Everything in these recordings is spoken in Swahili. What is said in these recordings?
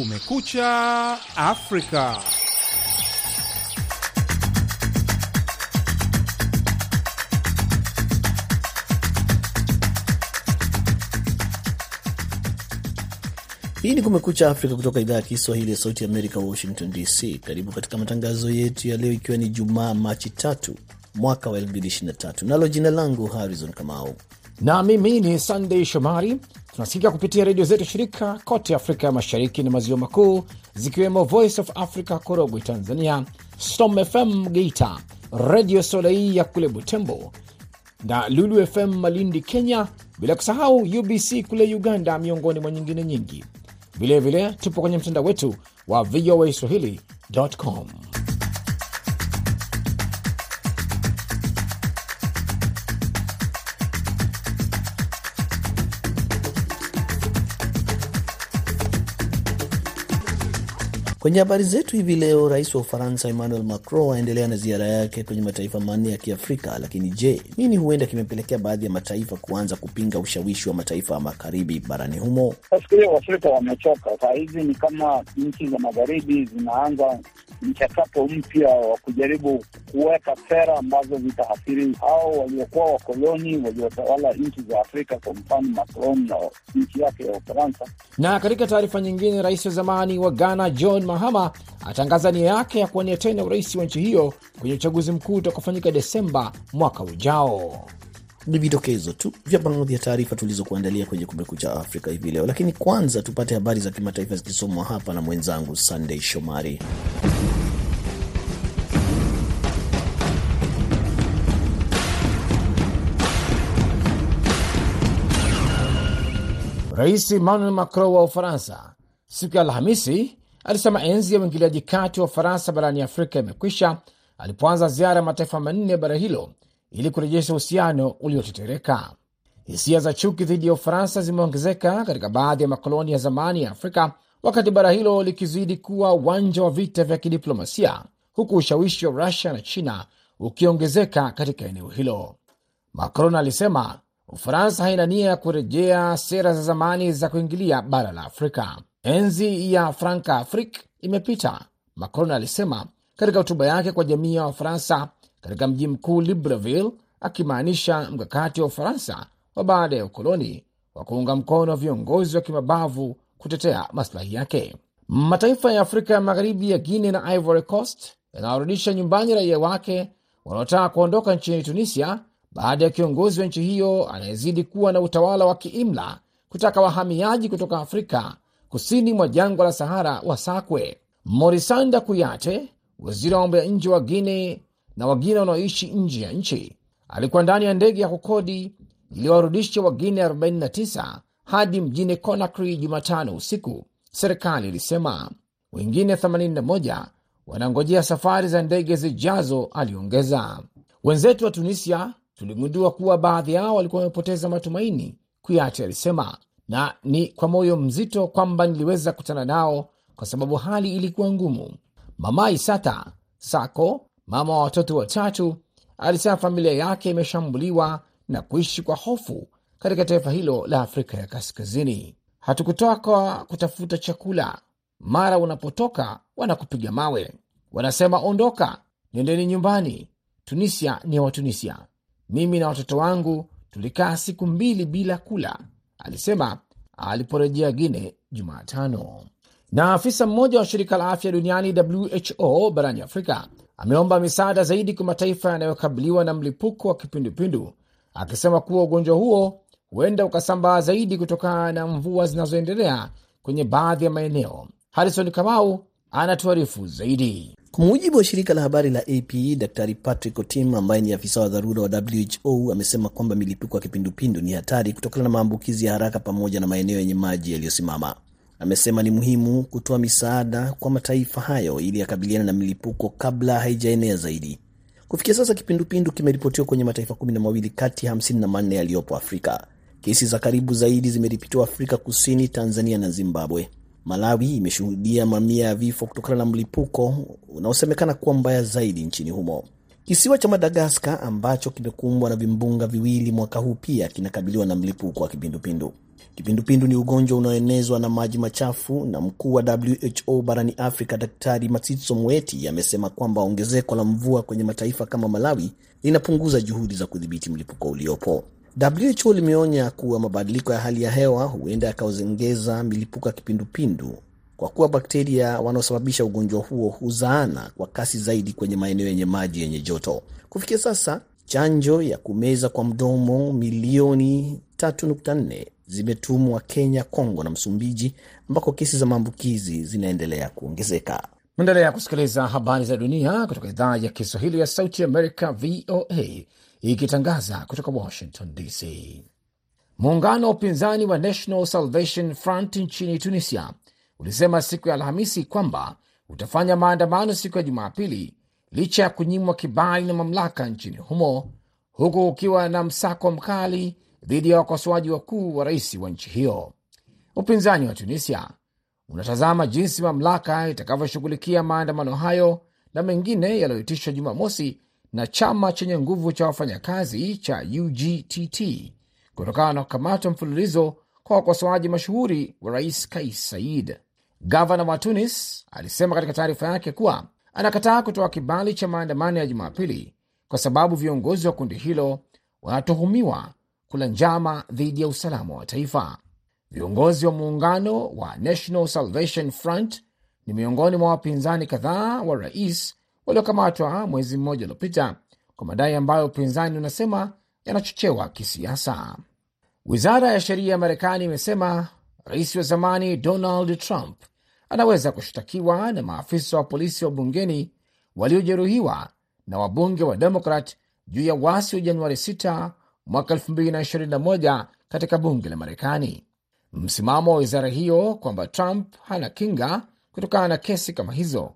Kumekucha Afrika. Hii ni Kumekucha Afrika kutoka idhaa ya Kiswahili ya Sauti Amerika, Washington DC. Karibu katika matangazo yetu ya leo, ikiwa ni Jumaa Machi tatu mwaka wa 2023 nalo jina langu Harrison Kamau na mimi ni Sunday Shomari. Tunasikika kupitia redio zetu shirika kote Afrika ya Mashariki na Maziwa Makuu, zikiwemo Voice of Africa Korogwe Tanzania, Storm FM Geita, Redio Solei ya kule Butembo na Lulu FM Malindi Kenya, bila kusahau UBC kule Uganda, miongoni mwa nyingine nyingi. Vilevile tupo kwenye mtandao wetu wa VOA swahili.com. Kwenye habari zetu hivi leo, rais wa Ufaransa Emmanuel Macron aendelea na ziara yake kwenye mataifa manne ya Kiafrika. Lakini je, nini huenda kimepelekea baadhi ya mataifa kuanza kupinga ushawishi wa mataifa ya magharibi barani humo? Nafikiria Waafrika wamechoka saa hizi, ni kama nchi za magharibi zinaanza mchakato mpya wa kujaribu kuweka sera ambazo zitaathiri hao waliokuwa wakoloni waliotawala nchi za Afrika, kwa mfano Macron na nchi yake ya Ufaransa. Na katika taarifa nyingine, rais wa zamani wa Ghana John Mahama atangaza nia yake ya kuwania tena urais wa nchi hiyo kwenye uchaguzi mkuu utakaofanyika Desemba mwaka ujao. Ni vidokezo tu vya baadhi ya taarifa tulizokuandalia kwenye Kumekucha Afrika hivi leo, lakini kwanza tupate habari za kimataifa zikisomwa hapa na mwenzangu sandey Shomari. Rais Emmanuel Macron wa Ufaransa siku ya Alhamisi alisema enzi ya uingiliaji kati wa Ufaransa barani Afrika imekwisha alipoanza ziara ya mataifa manne bara hilo ili kurejesha uhusiano uliotetereka. Hisia za chuki dhidi ya Ufaransa zimeongezeka katika baadhi ya makoloni ya zamani ya Afrika, wakati bara hilo likizidi kuwa uwanja wa vita vya kidiplomasia, huku ushawishi wa Rusia na China ukiongezeka katika eneo hilo. Macron alisema Ufaransa haina nia ya kurejea sera za zamani za kuingilia bara la Afrika. Enzi ya Franka Afrik imepita, Macron alisema katika hotuba yake kwa jamii ya Wafaransa katika mji mkuu Libreville, akimaanisha mkakati wa Ufaransa wa baada ya ukoloni wa kuunga mkono viongozi wa kimabavu kutetea maslahi yake. Mataifa ya Afrika ya Magharibi ya Guinea na Ivory Coast yanawarudisha nyumbani raia wake wanaotaka kuondoka nchini Tunisia baada ya kiongozi wa nchi hiyo anayezidi kuwa na utawala wa kiimla kutaka wahamiaji kutoka Afrika kusini mwa jangwa la Sahara wasakwe. Morisanda Kuyate, waziri wa mambo ya nje wa Guine na wagine wanaoishi nje ya nchi, alikuwa ndani ya ndege ya kukodi iliyowarudisha wagine 49 hadi mjini Conakry Jumatano usiku, serikali ilisema. Wengine 81 wanangojea safari za ndege zijazo, aliongeza. Wenzetu wa Tunisia tuligundua kuwa baadhi yao walikuwa wamepoteza matumaini, Kuyate alisema, na ni kwa moyo mzito kwamba niliweza kukutana nao kwa sababu hali ilikuwa ngumu. Mama Isata Sako, mama wa watoto watatu, alisema familia yake imeshambuliwa na kuishi kwa hofu katika taifa hilo la Afrika ya Kaskazini. Hatukutoka kutafuta chakula, mara unapotoka wanakupiga mawe, wanasema ondoka, nendeni nyumbani. Tunisia ni ya Watunisia. Mimi na watoto wangu tulikaa siku mbili bila kula, alisema aliporejea Guine Jumatano. Na afisa mmoja wa shirika la afya duniani WHO barani Afrika ameomba misaada zaidi kwa mataifa yanayokabiliwa na mlipuko wa kipindupindu, akisema kuwa ugonjwa huo huenda ukasambaa zaidi kutokana na mvua zinazoendelea kwenye baadhi ya maeneo. Harison Kamau anatuarifu zaidi. Kwa mujibu wa shirika la habari la AP, Daktari Patrick Otim ambaye ni afisa wa dharura wa WHO amesema kwamba milipuko ya kipindupindu ni hatari kutokana na maambukizi ya haraka pamoja na maeneo yenye maji yaliyosimama. Amesema ni muhimu kutoa misaada kwa mataifa hayo ili yakabiliana na milipuko kabla haijaenea zaidi. Kufikia sasa kipindupindu kimeripotiwa kwenye mataifa kumi na mawili kati hamsini na manne yaliyopo Afrika. Kesi za karibu zaidi zimeripotiwa Afrika Kusini, Tanzania na Zimbabwe. Malawi imeshuhudia mamia ya vifo kutokana na mlipuko unaosemekana kuwa mbaya zaidi nchini humo. Kisiwa cha Madagaskar ambacho kimekumbwa na vimbunga viwili mwaka huu pia kinakabiliwa na mlipuko wa kipindupindu. Kipindupindu ni ugonjwa unaoenezwa na maji machafu, na mkuu wa WHO barani Afrika Daktari Matsitso Moeti amesema kwamba ongezeko la mvua kwenye mataifa kama Malawi linapunguza juhudi za kudhibiti mlipuko uliopo. WHO limeonya kuwa mabadiliko ya hali ya hewa huenda yakaongeza milipuko ya kipindupindu kwa kuwa bakteria wanaosababisha ugonjwa huo huzaana kwa kasi zaidi kwenye maeneo yenye maji yenye joto. Kufikia sasa chanjo ya kumeza kwa mdomo milioni 3.4 zimetumwa Kenya, Kongo na Msumbiji, ambako kesi za maambukizi zinaendelea kuongezeka. Naendelea kusikiliza habari za dunia kutoka idhaa ya Kiswahili ya Sauti Amerika, VOA, ikitangaza kutoka Washington DC. Muungano wa upinzani wa National Salvation Front nchini Tunisia ulisema siku ya Alhamisi kwamba utafanya maandamano siku ya Jumapili licha ya kunyimwa kibali na mamlaka nchini humo, huku ukiwa na msako mkali dhidi ya wakosoaji wakuu wa rais wa nchi hiyo. Upinzani wa Tunisia unatazama jinsi mamlaka itakavyoshughulikia maandamano hayo na mengine yaliyoitishwa Jumamosi na chama chenye nguvu cha wafanyakazi cha UGTT kutokana na kukamatwa mfululizo kwa wakosoaji mashuhuri wa rais Kais Saied. Gavana wa Tunis alisema katika taarifa yake kuwa anakataa kutoa kibali cha maandamano ya Jumapili kwa sababu viongozi wa kundi hilo wanatuhumiwa kula njama dhidi ya usalama wa taifa. Viongozi wa muungano wa National Salvation Front ni miongoni mwa wapinzani kadhaa wa rais waliokamatwa mwezi mmoja uliopita kwa madai ambayo upinzani unasema yanachochewa kisiasa. Wizara ya sheria ya Marekani imesema rais wa zamani Donald Trump anaweza kushtakiwa na maafisa wa polisi wa bungeni waliojeruhiwa na wabunge wa Demokrat juu ya wasi wa Januari 6 mwaka 2021 katika bunge la Marekani. Msimamo wa wizara hiyo kwamba Trump hana kinga kutokana na kesi kama hizo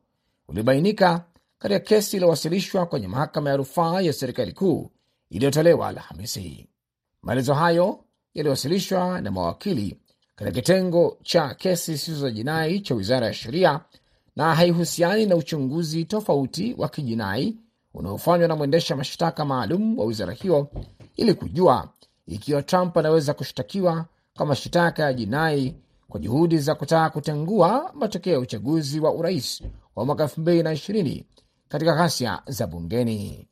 ulibainika katika kesi iliyowasilishwa kwenye mahakama ya rufaa ya serikali kuu iliyotolewa Alhamisi. Maelezo hayo yaliyowasilishwa na mawakili katika kitengo cha kesi zisizo za jinai cha wizara ya sheria na haihusiani na uchunguzi tofauti wa kijinai unaofanywa na mwendesha mashtaka maalum wa wizara hiyo ili kujua ikiwa Trump anaweza kushtakiwa kwa mashtaka ya jinai kwa juhudi za kutaka kutengua matokeo ya uchaguzi wa urais wa mwaka 2020 katika ghasia za bungeni.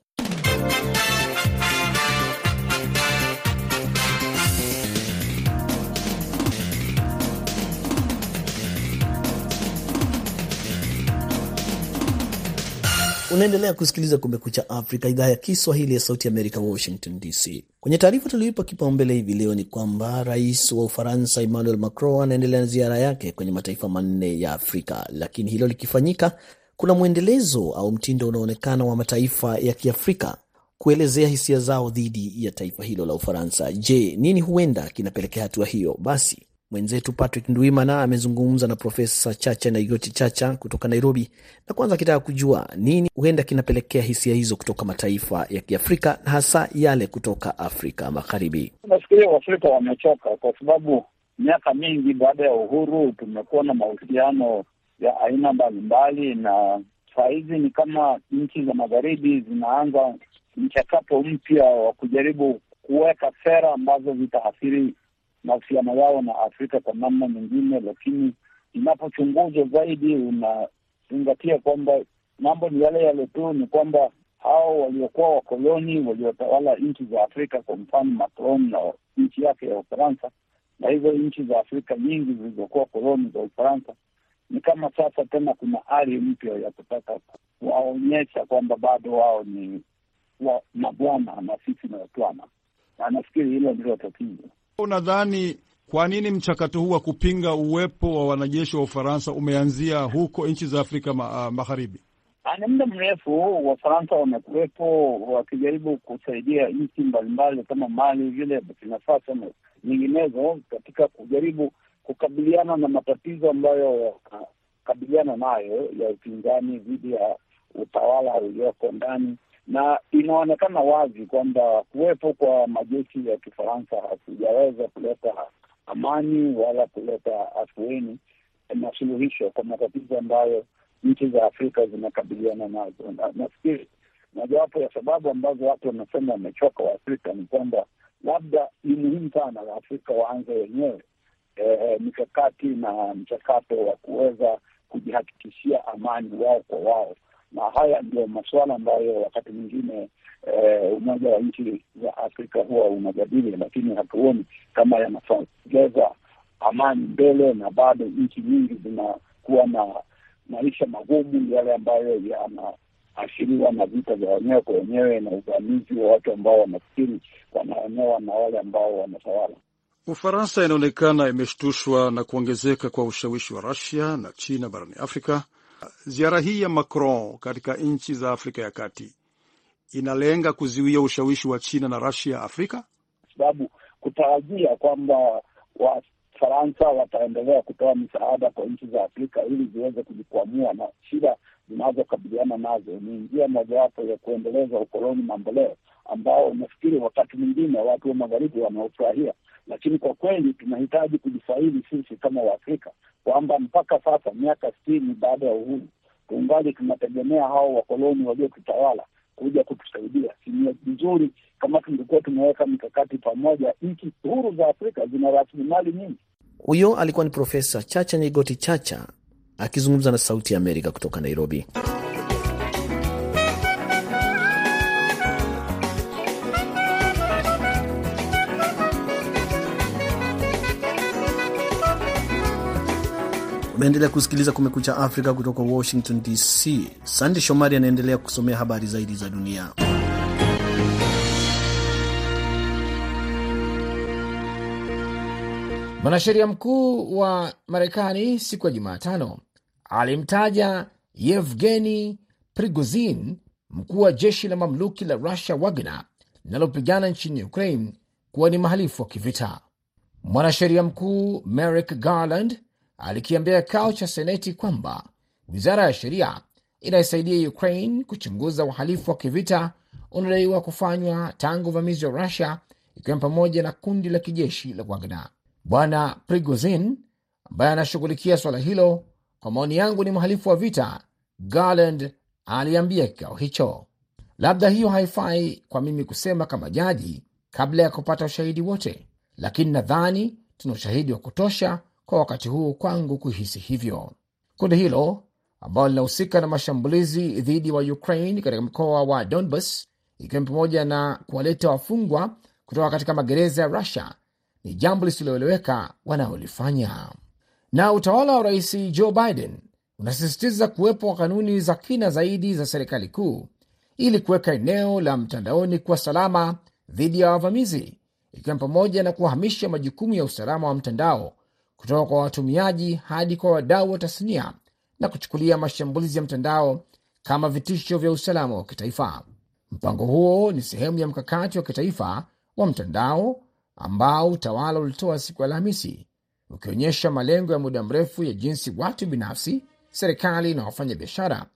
Unaendelea kusikiliza Kumekucha Afrika, idhaa ya Kiswahili ya Sauti Amerika, Washington DC. Kwenye taarifa tulioipa kipaumbele hivi leo ni kwamba rais wa Ufaransa Emmanuel Macron anaendelea na ziara yake kwenye mataifa manne ya Afrika, lakini hilo likifanyika, kuna mwendelezo au mtindo unaoonekana wa mataifa ya Kiafrika kuelezea hisia zao dhidi ya taifa hilo la Ufaransa. Je, nini huenda kinapelekea hatua hiyo? Basi mwenzetu Patrick Ndwimana amezungumza na Profesa Chacha Naigoti Chacha kutoka Nairobi, na kwanza akitaka kujua nini huenda kinapelekea hisia hizo kutoka mataifa ya Kiafrika na hasa yale kutoka Afrika Magharibi. Nafikiria Waafrika wamechoka kwa sababu miaka mingi baada ya uhuru tumekuwa na mahusiano ya aina mbalimbali, na saa hizi ni kama nchi za magharibi zinaanza mchakato mpya wa kujaribu kuweka sera ambazo zitaathiri mahusiano yao na Afrika kwa namna nyingine, lakini inapochunguzwa zaidi unazingatia kwamba mambo ni yale yale tu, ni kwamba hao waliokuwa wakoloni waliotawala nchi za Afrika, kwa mfano Macron na nchi yake ya Ufaransa na hizo nchi za Afrika nyingi zilizokuwa koloni za Ufaransa, ni kama sasa tena kuna ari mpya ya kutaka kuwaonyesha kwamba bado wao ni wa mabwana na sisi ni watwana, na nafikiri hilo ndilo tatizo. Unadhani kwa nini mchakato huu wa kupinga uwepo wa wanajeshi wa Ufaransa umeanzia huko nchi za Afrika ma, uh, magharibi? Ni muda mrefu Wafaransa wamekuwepo wakijaribu kusaidia nchi mbalimbali kama Mali, vile Burkina Faso na nyinginezo katika kujaribu kukabiliana na matatizo ambayo wanakabiliana nayo ya upinzani dhidi ya utawala ulioko ndani na inaonekana wazi kwamba kuwepo kwa majeshi ya Kifaransa hakujaweza kuleta amani wala kuleta afueni na suluhisho kwa matatizo ambayo nchi za Afrika zinakabiliana nazo. Na mojawapo ya sababu ambazo watu wanasema wamechoka Waafrika ni kwamba labda ni muhimu sana Waafrika waanze wenyewe e, mikakati na mchakato wa kuweza kujihakikishia amani wao kwa wao, na haya ndio masuala ambayo wakati mwingine eh, Umoja wa Nchi za Afrika huwa unajadili, lakini hatuoni kama yanasogeza amani mbele, na bado nchi nyingi zinakuwa na maisha magumu, yale ambayo yanaashiriwa na vita vya wenyewe kwa wenyewe na uvamizi wa watu ambao wanafikiri wanaonewa na wale ambao wanatawala. Ufaransa inaonekana imeshtushwa na kuongezeka kwa ushawishi wa Russia na China barani Afrika. Ziara hii ya Macron katika nchi za Afrika ya Kati inalenga kuzuia ushawishi wa China na Russia Afrika, sababu kutarajia kwamba Wafaransa wataendelea kutoa misaada kwa nchi za Afrika ili ziweze kujikwamua na shida zinazokabiliana nazo, ni njia mojawapo ya kuendeleza ukoloni mamboleo ambao nafikiri wakati mwingine watu wa magharibi wanaofurahia lakini kwa kweli tunahitaji kujifaidi sisi kama Waafrika kwamba mpaka sasa miaka sitini baada ya uhuru tungali tunategemea hao wakoloni waliotutawala kuja kutusaidia. Ni vizuri kama tungekuwa tumeweka mikakati pamoja. Nchi huru za Afrika zina rasilimali nyingi. Huyo alikuwa ni Profesa Chacha Nyegoti Chacha akizungumza na Sauti ya Amerika kutoka Nairobi. Umeendelea kusikiliza Kumekucha Afrika kutoka Washington DC. Sandi Shomari anaendelea kusomea habari zaidi za dunia. Mwanasheria mkuu wa Marekani siku ya Jumatano alimtaja Yevgeni Prigozhin, mkuu wa jeshi la mamluki la Russia Wagner linalopigana nchini Ukraine, kuwa ni mhalifu wa kivita. Mwanasheria mkuu Merrick Garland alikiambia kikao cha Seneti kwamba wizara ya sheria inayosaidia Ukraine kuchunguza uhalifu wa kivita unaodaiwa kufanywa tangu uvamizi wa Rusia, ikiwemo pamoja na kundi la kijeshi la Wagner. Bwana Prigozin ambaye anashughulikia swala hilo, kwa maoni yangu, ni mhalifu wa vita, Garland aliambia kikao hicho. Labda hiyo haifai kwa mimi kusema kama jaji kabla ya kupata ushahidi wote, lakini nadhani tuna ushahidi wa kutosha kwa wakati huu kwangu kuhisi hivyo. Kundi hilo ambalo linahusika na mashambulizi dhidi wa Ukraine katika mkoa wa Donbas, ikiwemo pamoja na kuwaleta wafungwa kutoka katika magereza ya Russia, ni jambo lisiloeleweka wanaolifanya. Na utawala wa Rais Joe Biden unasisitiza kuwepo kwa kanuni za kina zaidi za serikali kuu ili kuweka eneo la mtandaoni kuwa salama dhidi ya wavamizi, ikiwemo pamoja na kuhamisha majukumu ya usalama wa mtandao kutoka kwa watumiaji hadi kwa wadau wa tasnia na kuchukulia mashambulizi ya mtandao kama vitisho vya usalama wa kitaifa. Mpango huo ni sehemu ya mkakati wa kitaifa wa mtandao ambao utawala ulitoa siku ya Alhamisi, ukionyesha malengo ya muda mrefu ya jinsi watu binafsi, serikali na wafanya biashara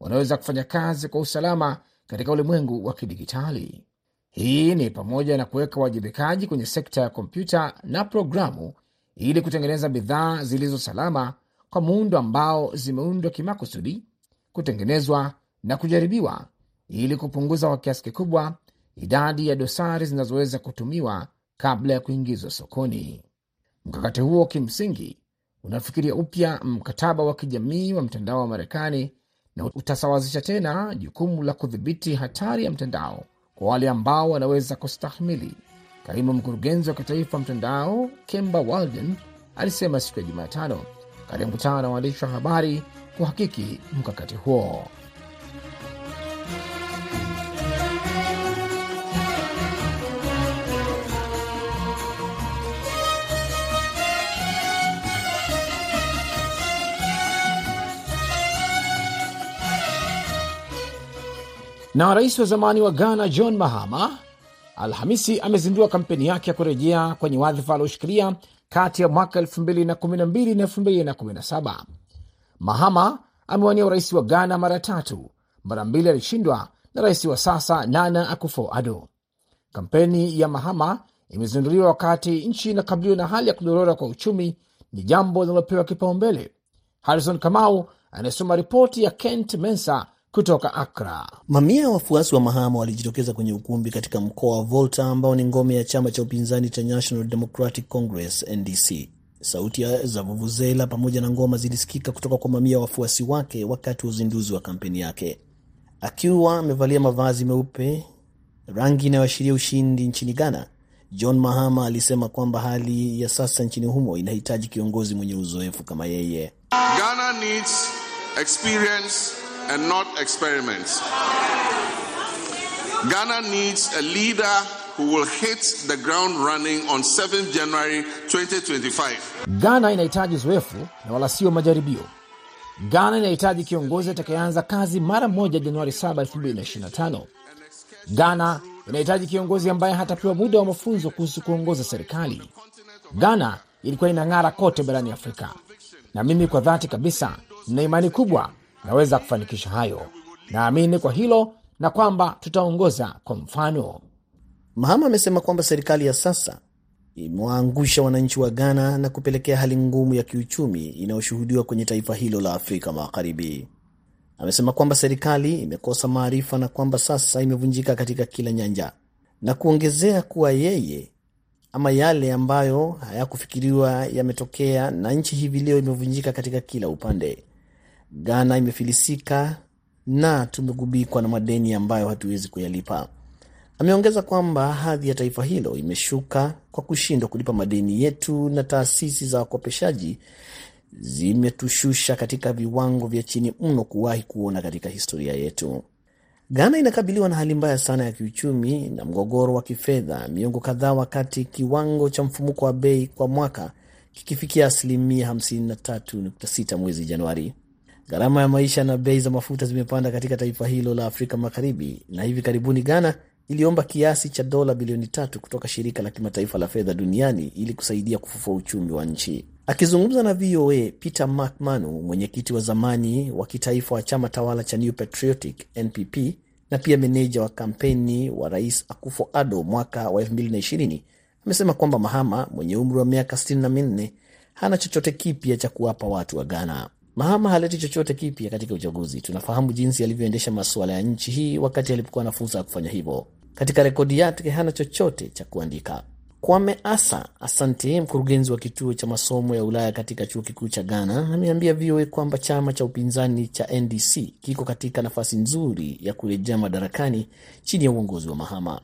wanaweza kufanya kazi kwa usalama katika ulimwengu wa kidigitali. Hii ni pamoja na kuweka uwajibikaji kwenye sekta ya kompyuta na programu ili kutengeneza bidhaa zilizo salama kwa muundo ambao zimeundwa kimakusudi, kutengenezwa na kujaribiwa ili kupunguza kwa kiasi kikubwa idadi ya dosari zinazoweza kutumiwa kabla ya kuingizwa sokoni. Mkakati huo kimsingi unafikiria upya mkataba wa kijamii wa mtandao wa Marekani na utasawazisha tena jukumu la kudhibiti hatari ya mtandao kwa wale ambao wanaweza kustahimili. Kaimu mkurugenzi wa kitaifa mtandao Kemba Walden alisema siku ya Jumatano katika mkutano na waandishi wa habari kuhakiki mkakati huo. Na rais wa zamani wa Ghana John Mahama Alhamisi amezindua kampeni yake ya kurejea kwenye wadhifa alioshikilia kati ya mwaka 2012 na 2017. Mahama amewania urais wa Ghana mara tatu, mara mbili alishindwa na rais wa sasa Nana Akufo-Addo. Kampeni ya Mahama imezinduliwa wakati nchi inakabiliwa na hali ya kudorora kwa uchumi, ni jambo linalopewa kipaumbele. Harrison Kamau anayesoma ripoti ya Kent Mensa kutoka Akra. Mamia ya wafuasi wa Mahama walijitokeza kwenye ukumbi katika mkoa wa Volta ambao ni ngome ya chama cha upinzani cha National Democratic Congress NDC. Sauti za vuvuzela pamoja na ngoma zilisikika kutoka kwa mamia ya wafuasi wake wakati wa uzinduzi wa kampeni yake. Akiwa amevalia mavazi meupe, rangi inayoashiria ushindi nchini Ghana, John Mahama alisema kwamba hali ya sasa nchini humo inahitaji kiongozi mwenye uzoefu kama yeye. Ghana needs experience and not experiments. Ghana needs a leader who will hit the ground running on 7th January 2025. Ghana inahitaji uzoefu na wala sio majaribio. Ghana inahitaji kiongozi atakayeanza kazi mara moja Januari 7, 2025. Ghana inahitaji kiongozi ambaye hatapewa muda wa mafunzo kuhusu kuongoza serikali. Ghana ilikuwa inang'ara kote barani Afrika, na mimi kwa dhati kabisa nina imani kubwa naweza kufanikisha hayo. Naamini kwa hilo na kwamba tutaongoza kwa mfano. Mahama amesema kwamba serikali ya sasa imewaangusha wananchi wa Ghana na kupelekea hali ngumu ya kiuchumi inayoshuhudiwa kwenye taifa hilo la Afrika Magharibi. Amesema kwamba serikali imekosa maarifa na kwamba sasa imevunjika katika kila nyanja, na kuongezea kuwa yeye ama yale ambayo hayakufikiriwa yametokea, na nchi hivi leo imevunjika katika kila upande. Ghana imefilisika na tumegubikwa na madeni ambayo hatuwezi kuyalipa. Ameongeza kwamba hadhi ya taifa hilo imeshuka kwa kushindwa kulipa madeni yetu na taasisi za wakopeshaji zimetushusha katika viwango vya chini mno kuwahi kuona katika historia yetu. Ghana inakabiliwa na hali mbaya sana ya kiuchumi na mgogoro wa kifedha miongo kadhaa, wakati kiwango cha mfumuko wa bei kwa mwaka kikifikia asilimia 53.6 mwezi Januari. Gharama ya maisha na bei za mafuta zimepanda katika taifa hilo la Afrika Magharibi, na hivi karibuni Ghana iliomba kiasi cha dola bilioni tatu kutoka shirika la kimataifa la fedha duniani ili kusaidia kufufua uchumi wa nchi. Akizungumza na VOA, Peter McManu, mwenyekiti wa zamani wa kitaifa wa chama tawala cha New Patriotic NPP na pia meneja wa kampeni wa rais Akufo Ado mwaka wa 2020 amesema kwamba Mahama mwenye umri wa miaka 64 hana chochote kipya cha kuwapa watu wa Ghana. Mahama haleti chochote kipya katika uchaguzi. Tunafahamu jinsi alivyoendesha masuala ya nchi hii wakati alipokuwa na fursa ya kufanya hivyo. Katika rekodi yake hana chochote cha kuandika. Kwame Asa Asante, mkurugenzi wa kituo cha masomo ya Ulaya katika chuo kikuu cha Ghana, ameambia VOA kwamba chama cha upinzani cha NDC kiko katika nafasi nzuri ya kurejea madarakani chini ya uongozi wa Mahama.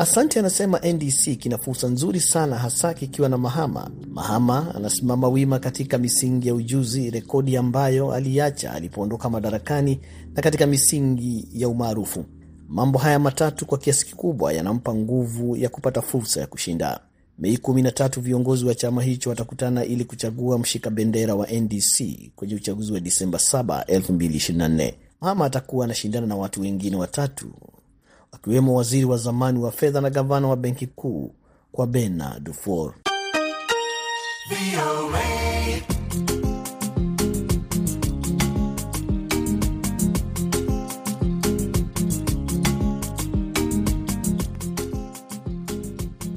Asante anasema NDC kina fursa nzuri sana, hasa kikiwa na Mahama. Mahama anasimama wima katika misingi ya ujuzi, rekodi ambayo aliacha alipoondoka madarakani, na katika misingi ya umaarufu. Mambo haya matatu kwa kiasi kikubwa yanampa nguvu ya kupata fursa ya kushinda. Mei 13 viongozi wa chama hicho watakutana ili kuchagua mshika bendera wa NDC kwenye uchaguzi wa Disemba 7, 2024. Mahama atakuwa anashindana na watu wengine watatu akiwemo waziri wa zamani wa fedha na gavana wa benki kuu kwa Bena Dufour.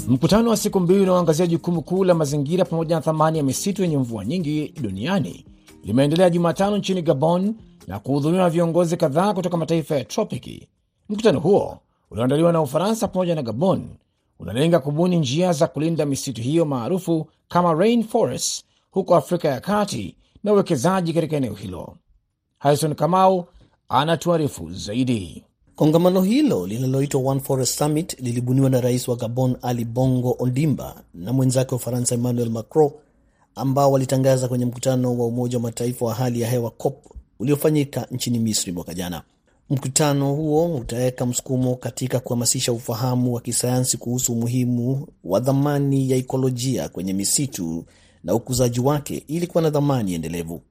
Mkutano wa siku mbili unaoangazia jukumu kuu la mazingira pamoja na thamani ya misitu yenye mvua nyingi duniani limeendelea Jumatano nchini Gabon na kuhudhuriwa na viongozi kadhaa kutoka mataifa ya tropiki. Mkutano huo ulioandaliwa na Ufaransa pamoja na Gabon unalenga kubuni njia za kulinda misitu hiyo maarufu kama rainforest huko Afrika ya Kati na uwekezaji katika eneo hilo. Harison Kamau anatuarifu zaidi. Kongamano hilo linaloitwa One Forest Summit lilibuniwa na rais wa Gabon Ali Bongo Ondimba na mwenzake wa Ufaransa Emmanuel Macron, ambao walitangaza kwenye mkutano wa Umoja wa Mataifa wa hali ya hewa COP uliofanyika nchini Misri mwaka jana. Mkutano huo utaweka msukumo katika kuhamasisha ufahamu wa kisayansi kuhusu umuhimu wa dhamani ya ikolojia kwenye misitu na ukuzaji wake ili kuwa na dhamani endelevu.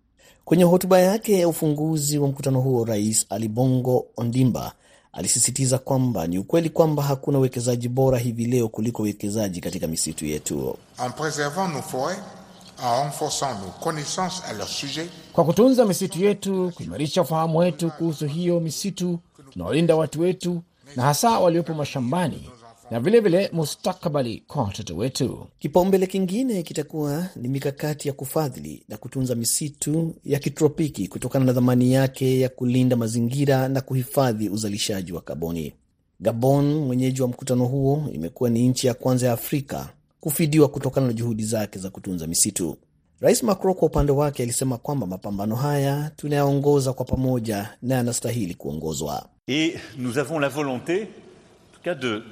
Kwenye hotuba yake ya ufunguzi wa mkutano huo, Rais Ali Bongo Ondimba alisisitiza kwamba ni ukweli kwamba hakuna uwekezaji bora hivi leo kuliko uwekezaji katika misitu yetu. En preservant nos forêts, en renforçant nos connaissances à leur sujet, Kwa kutunza misitu yetu, kuimarisha ufahamu wetu kuhusu hiyo misitu, tunawalinda watu wetu na hasa waliopo mashambani na vilevile mustakabali kwa watoto wetu. Kipaumbele kingine kitakuwa ni mikakati ya kufadhili na kutunza misitu ya kitropiki kutokana na dhamani yake ya kulinda mazingira na kuhifadhi uzalishaji wa kaboni. Gabon, mwenyeji wa mkutano huo, imekuwa ni nchi ya kwanza ya Afrika kufidiwa kutokana na juhudi zake za kutunza misitu. Rais Macron kwa upande wake alisema kwamba mapambano haya tunayaongoza kwa pamoja na yanastahili kuongozwa. Et nous avons la volonté, en tout cas de,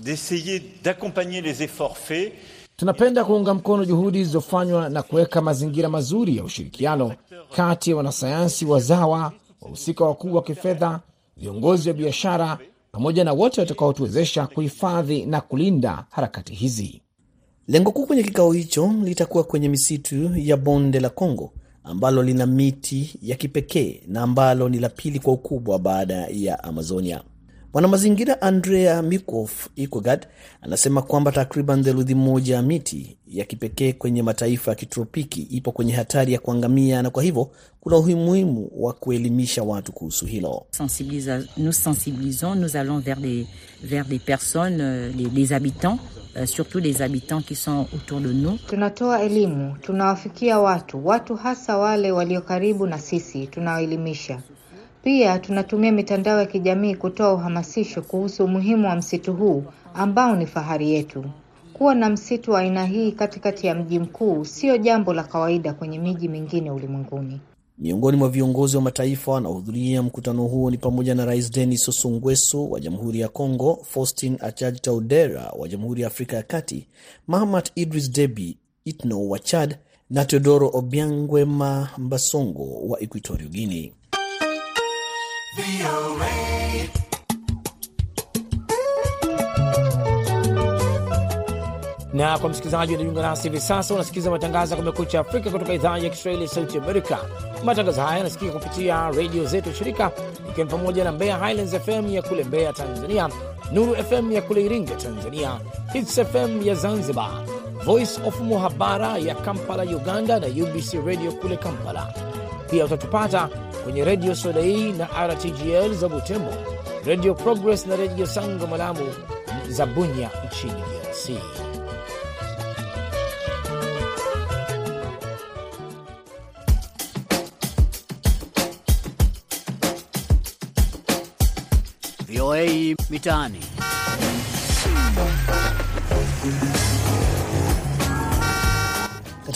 d'essayer d'accompagner les efforts faits. Tunapenda kuunga mkono juhudi zilizofanywa na kuweka mazingira mazuri ya ushirikiano kati ya wanasayansi wazawa, wahusika wakuu wa kifedha, viongozi wa biashara, pamoja na wote watakaotuwezesha kuhifadhi na kulinda harakati hizi. Lengo kuu kwenye kikao hicho litakuwa kwenye misitu ya bonde la Kongo ambalo lina miti ya kipekee na ambalo ni la pili kwa ukubwa baada ya Amazonia. Mwanamazingira Andrea Mikof Ikogad anasema kwamba takriban theluthi moja ya miti ya kipekee kwenye mataifa ya kitropiki ipo kwenye hatari ya kuangamia, na kwa hivyo kuna umuhimu wa kuelimisha watu kuhusu hilo. Nous sensibilisons, nous allons vers des, vers des personnes, les, les habitants Uh, surtout les habitants qui sont autour de nous. Tunatoa elimu, tunawafikia watu, watu hasa wale walio karibu na sisi, tunawaelimisha. Pia tunatumia mitandao ya kijamii kutoa uhamasisho kuhusu umuhimu wa msitu huu ambao ni fahari yetu. Kuwa na msitu wa aina hii katikati ya mji mkuu sio jambo la kawaida kwenye miji mingine ulimwenguni. Miongoni mwa viongozi wa mataifa wanaohudhuria mkutano huo ni pamoja na Rais Denis Sassou Nguesso wa Jamhuri ya Kongo, Faustin Archange Touadera wa Jamhuri ya Afrika ya Kati, Mahamat Idris Deby Itno wa Chad na Teodoro Obiang Nguema Mbasongo wa Equatorial Guinea. Na kwa msikilizaji unajiunga nasi hivi sasa, unasikiliza matangazo ya Kumekucha Afrika kutoka idhaa ya Kiswahili ya Sauti Amerika. Matangazo haya yanasikika kupitia redio zetu shirika, ikiwa ni pamoja na Mbeya Highlands FM ya kule Mbeya Tanzania, Nuru FM ya kule Iringa Tanzania, Hits FM ya Zanzibar, Voice of Muhabara ya Kampala Uganda na UBC Radio kule Kampala. Pia utatupata kwenye redio Sodai na RTGL za Butembo, redio Progress na redio Sango Malamu za Bunya nchini DRC. VOA Mitaani.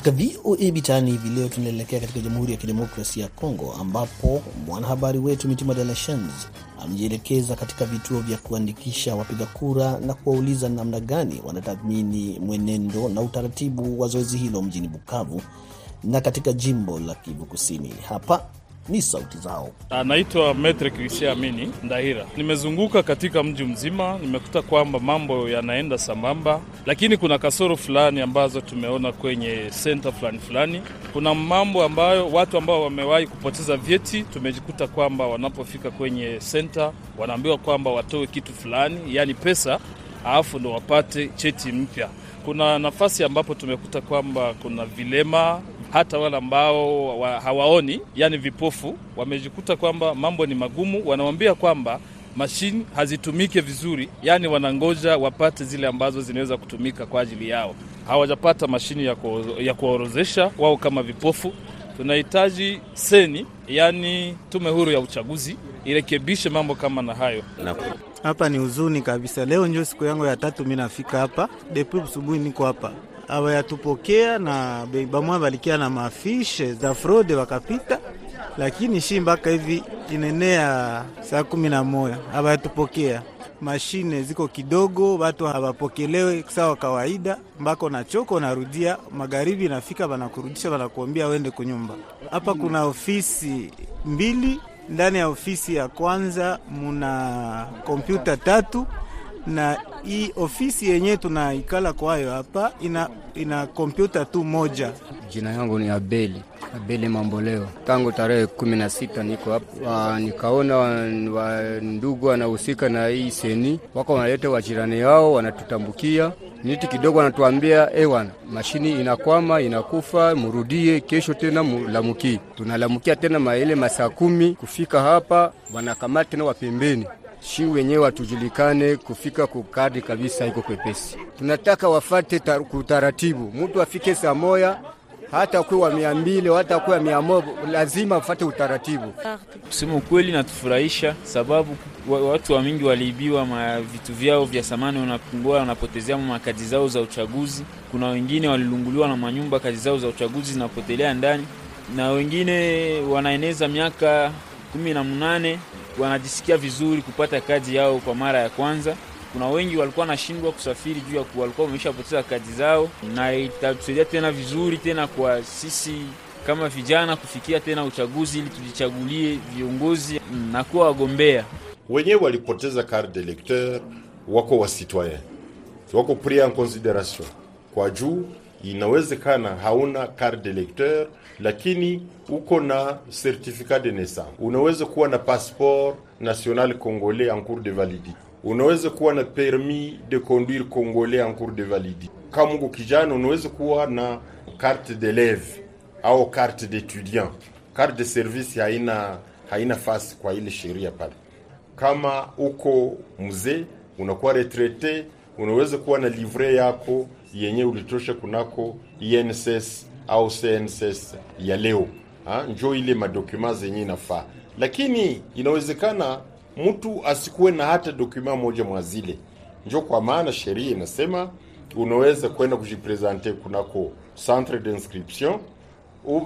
Katika VOA Mitaani hivi leo tunaelekea katika Jamhuri ya Kidemokrasia ya Kongo, ambapo mwanahabari wetu Mitima De La Shans amejielekeza katika vituo vya kuandikisha wapiga kura na kuwauliza namna gani wanatathmini mwenendo na utaratibu wa zoezi hilo mjini Bukavu na katika jimbo la Kivu Kusini. Hapa ni sauti zao. Anaitwa Metre Krisia Amini Ndahira. Nimezunguka katika mji mzima, nimekuta kwamba mambo yanaenda sambamba, lakini kuna kasoro fulani ambazo tumeona kwenye senta fulani fulani. Kuna mambo ambayo watu ambao wamewahi kupoteza vyeti, tumejikuta kwamba wanapofika kwenye senta wanaambiwa kwamba watoe kitu fulani, yaani pesa, alafu ndo wapate cheti mpya. Kuna nafasi ambapo tumekuta kwamba kuna vilema hata wale ambao wa, hawaoni yani vipofu wamejikuta kwamba mambo ni magumu. Wanawambia kwamba mashine hazitumike vizuri, yani wanangoja wapate zile ambazo zinaweza kutumika kwa ajili yao. Hawajapata mashine ya, ku, ya kuwaorozesha wao kama vipofu. Tunahitaji seni, yani tume huru ya uchaguzi irekebishe mambo kama na hayo. Hapa ni huzuni kabisa. Leo ndio siku yangu ya tatu, mi nafika hapa depuis asubuhi, niko hapa awayatupokea na bamwa balikia na mafishe za fraude wakapita, lakini shi mpaka hivi inenea saa kumi na moja awayatupokea. Mashine ziko kidogo, watu hawapokelewe sawa kawaida, mbako na choko narudia magharibi, nafika wanakurudisha, wanakuambia wende kunyumba. Hapa kuna ofisi mbili. Ndani ya ofisi ya kwanza muna kompyuta tatu na hii ofisi yenyewe tunaikala kwayo hapa ina, ina kompyuta tu moja. Jina yangu ni Abeli Abeli Mamboleo. Tangu tarehe kumi na sita niko hapa, nikaona wandugu wanahusika na hii seni, wako wanaleta wajirani yao wanatutambukia niti kidogo, wanatuambia ewana, mashini inakwama inakufa, murudie kesho tena mulamukie. Tunalamukia tena maile masaa kumi kufika hapa, wanakamata tena wapembeni shi wenyewe watujulikane kufika kukadi kabisa, iko kwepesi. Tunataka wafate kutaratibu, mtu afike saa moya hata kuwa mia mbili hata kuwa mia moja lazima afate utaratibu. Kusema ukweli, natufurahisha sababu watu wa mingi waliibiwa ma vitu vyao vya samani, wanapungua wanapotezea makadi zao za uchaguzi. Kuna wengine walilunguliwa na manyumba, kazi zao za uchaguzi zinapotelea ndani, na wengine wanaeneza miaka kumi na munane wanajisikia vizuri kupata kadi yao kwa mara ya kwanza. Kuna wengi walikuwa wanashindwa kusafiri juu ya kuwa walikuwa wameshapoteza kadi zao, na itatusaidia tena vizuri tena kwa sisi kama vijana kufikia tena uchaguzi ili tujichagulie viongozi na kuwa wagombea. Wenyewe walipoteza carte d'electeur wako wa citoyen, wako pris en consideration kwa juu inawezekana hauna carte d'electeur lakini uko na certificat de naissance, unaweza kuwa na passeport national congolais en cours de validité, unaweza kuwa na permis de conduire congolais en cours de validité. Kama uko kijana, unaweza kuwa na carte d'élève au carte d'étudiant. Carte de service haina haina fasi kwa ile sheria pale. Kama uko mzee, unakuwa retraite, unaweza kuwa na livret yako yenye ulitosha kunako INSS au CNSS ya leo ha? Njo ile madokuma zenye inafaa, lakini inawezekana mtu asikuwe na hata dokuma moja mwazile. Njo kwa maana sheria inasema unaweza kwenda kujipresente kunako centre d'inscription,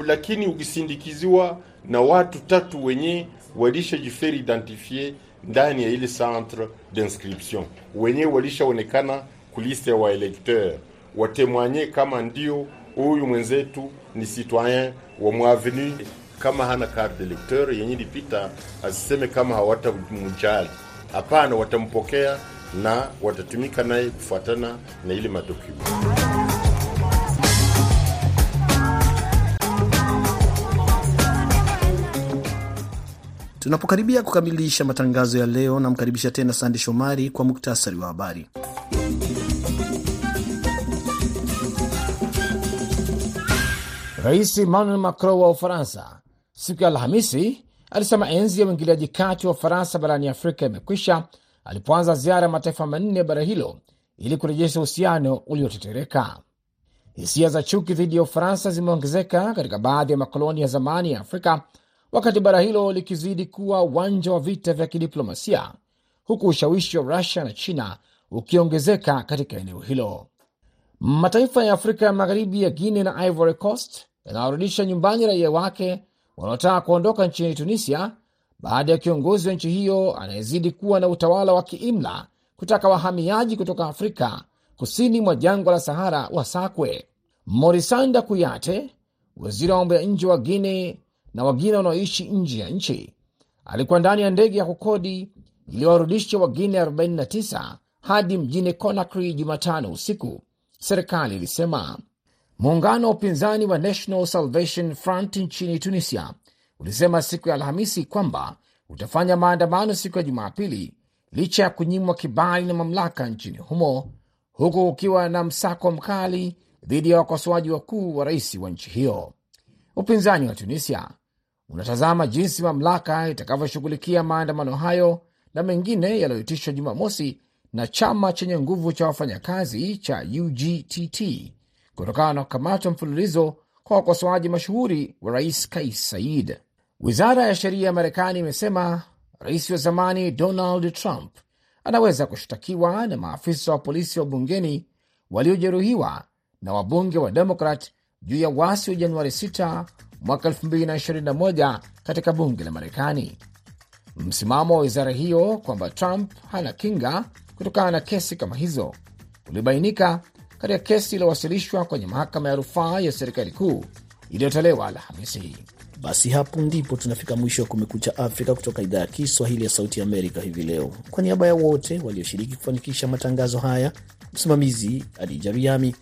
lakini ukisindikiziwa na watu tatu wenye walishajifere identifie ndani ya ile centre d'inscription, wenye walishaonekana kuliste ya waelekteur watemwanye kama ndio huyu mwenzetu ni citoyen wa mwavenu. Kama hana carte electeur yenye lipita, asiseme kama hawatamjali. Hapana, watampokea na watatumika naye kufuatana na ile madokuma. Tunapokaribia kukamilisha matangazo ya leo, namkaribisha tena Sande Shomari kwa muktasari wa habari. Rais Emmanuel Macron wa Ufaransa siku ya Alhamisi alisema enzi ya uingiliaji kati wa Ufaransa barani Afrika imekwisha alipoanza ziara ya mataifa manne ya bara hilo ili kurejesha uhusiano uliotetereka. Hisia za chuki dhidi ya Ufaransa zimeongezeka katika baadhi ya makoloni ya zamani ya Afrika wakati bara hilo likizidi kuwa uwanja wa vita vya kidiplomasia, huku ushawishi wa Rusia na China ukiongezeka katika eneo hilo. Mataifa ya Afrika ya Magharibi ya Guinea na Ivory Coast yanawarudisha nyumbani raia wake wanaotaka kuondoka nchini Tunisia baada ya kiongozi wa nchi hiyo anayezidi kuwa na utawala wa kiimla kutaka wahamiaji kutoka Afrika kusini mwa jangwa la Sahara wasakwe. Morisanda Kuyate, waziri wa mambo ya nje wa Guine na wagine wanaoishi nje ya nchi, alikuwa ndani ya ndege ya kukodi iliyowarudisha wagine 49 hadi mjini Conakry Jumatano usiku. Serikali ilisema muungano wa upinzani wa National Salvation Front nchini Tunisia ulisema siku ya Alhamisi kwamba utafanya maandamano siku ya Jumapili licha ya kunyimwa kibali na mamlaka nchini humo, huku kukiwa na msako mkali dhidi ya wakosoaji wakuu wa rais wa nchi hiyo. Upinzani wa Tunisia unatazama jinsi mamlaka itakavyoshughulikia maandamano hayo na mengine yaliyoitishwa Jumamosi na chama chenye nguvu cha wafanyakazi cha UGTT kutokana na kukamatwa mfululizo kwa wakosoaji mashuhuri wa rais Kais Saied. Wizara ya sheria ya Marekani imesema rais wa zamani Donald Trump anaweza kushtakiwa na maafisa wa polisi wa bungeni waliojeruhiwa na wabunge wa Demokrat juu ya wasi wa Januari 6 mwaka 2021 katika bunge la Marekani. Msimamo wa wizara hiyo kwamba Trump hana kinga kutokana na kesi kama hizo ulibainika katika kesi iliyowasilishwa kwenye mahakama ya rufaa ya serikali kuu iliyotolewa Alhamisi. Basi hapo ndipo tunafika mwisho wa Kumekucha Afrika kutoka idhaa ya Kiswahili ya Sauti ya Amerika hivi leo. Kwa niaba ya wote walioshiriki kufanikisha matangazo haya, msimamizi Adija Riami,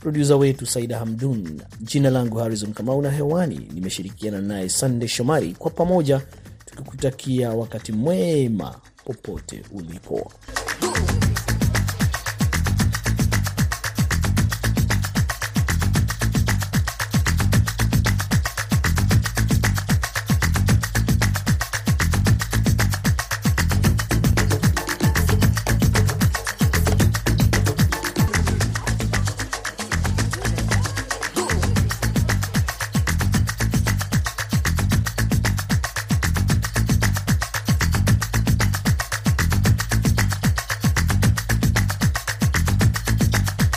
produsa wetu Saida Hamdun, jina langu Harrison Kamau na hewani nimeshirikiana naye Sande Shomari, kwa pamoja tukikutakia wakati mwema popote ulipo.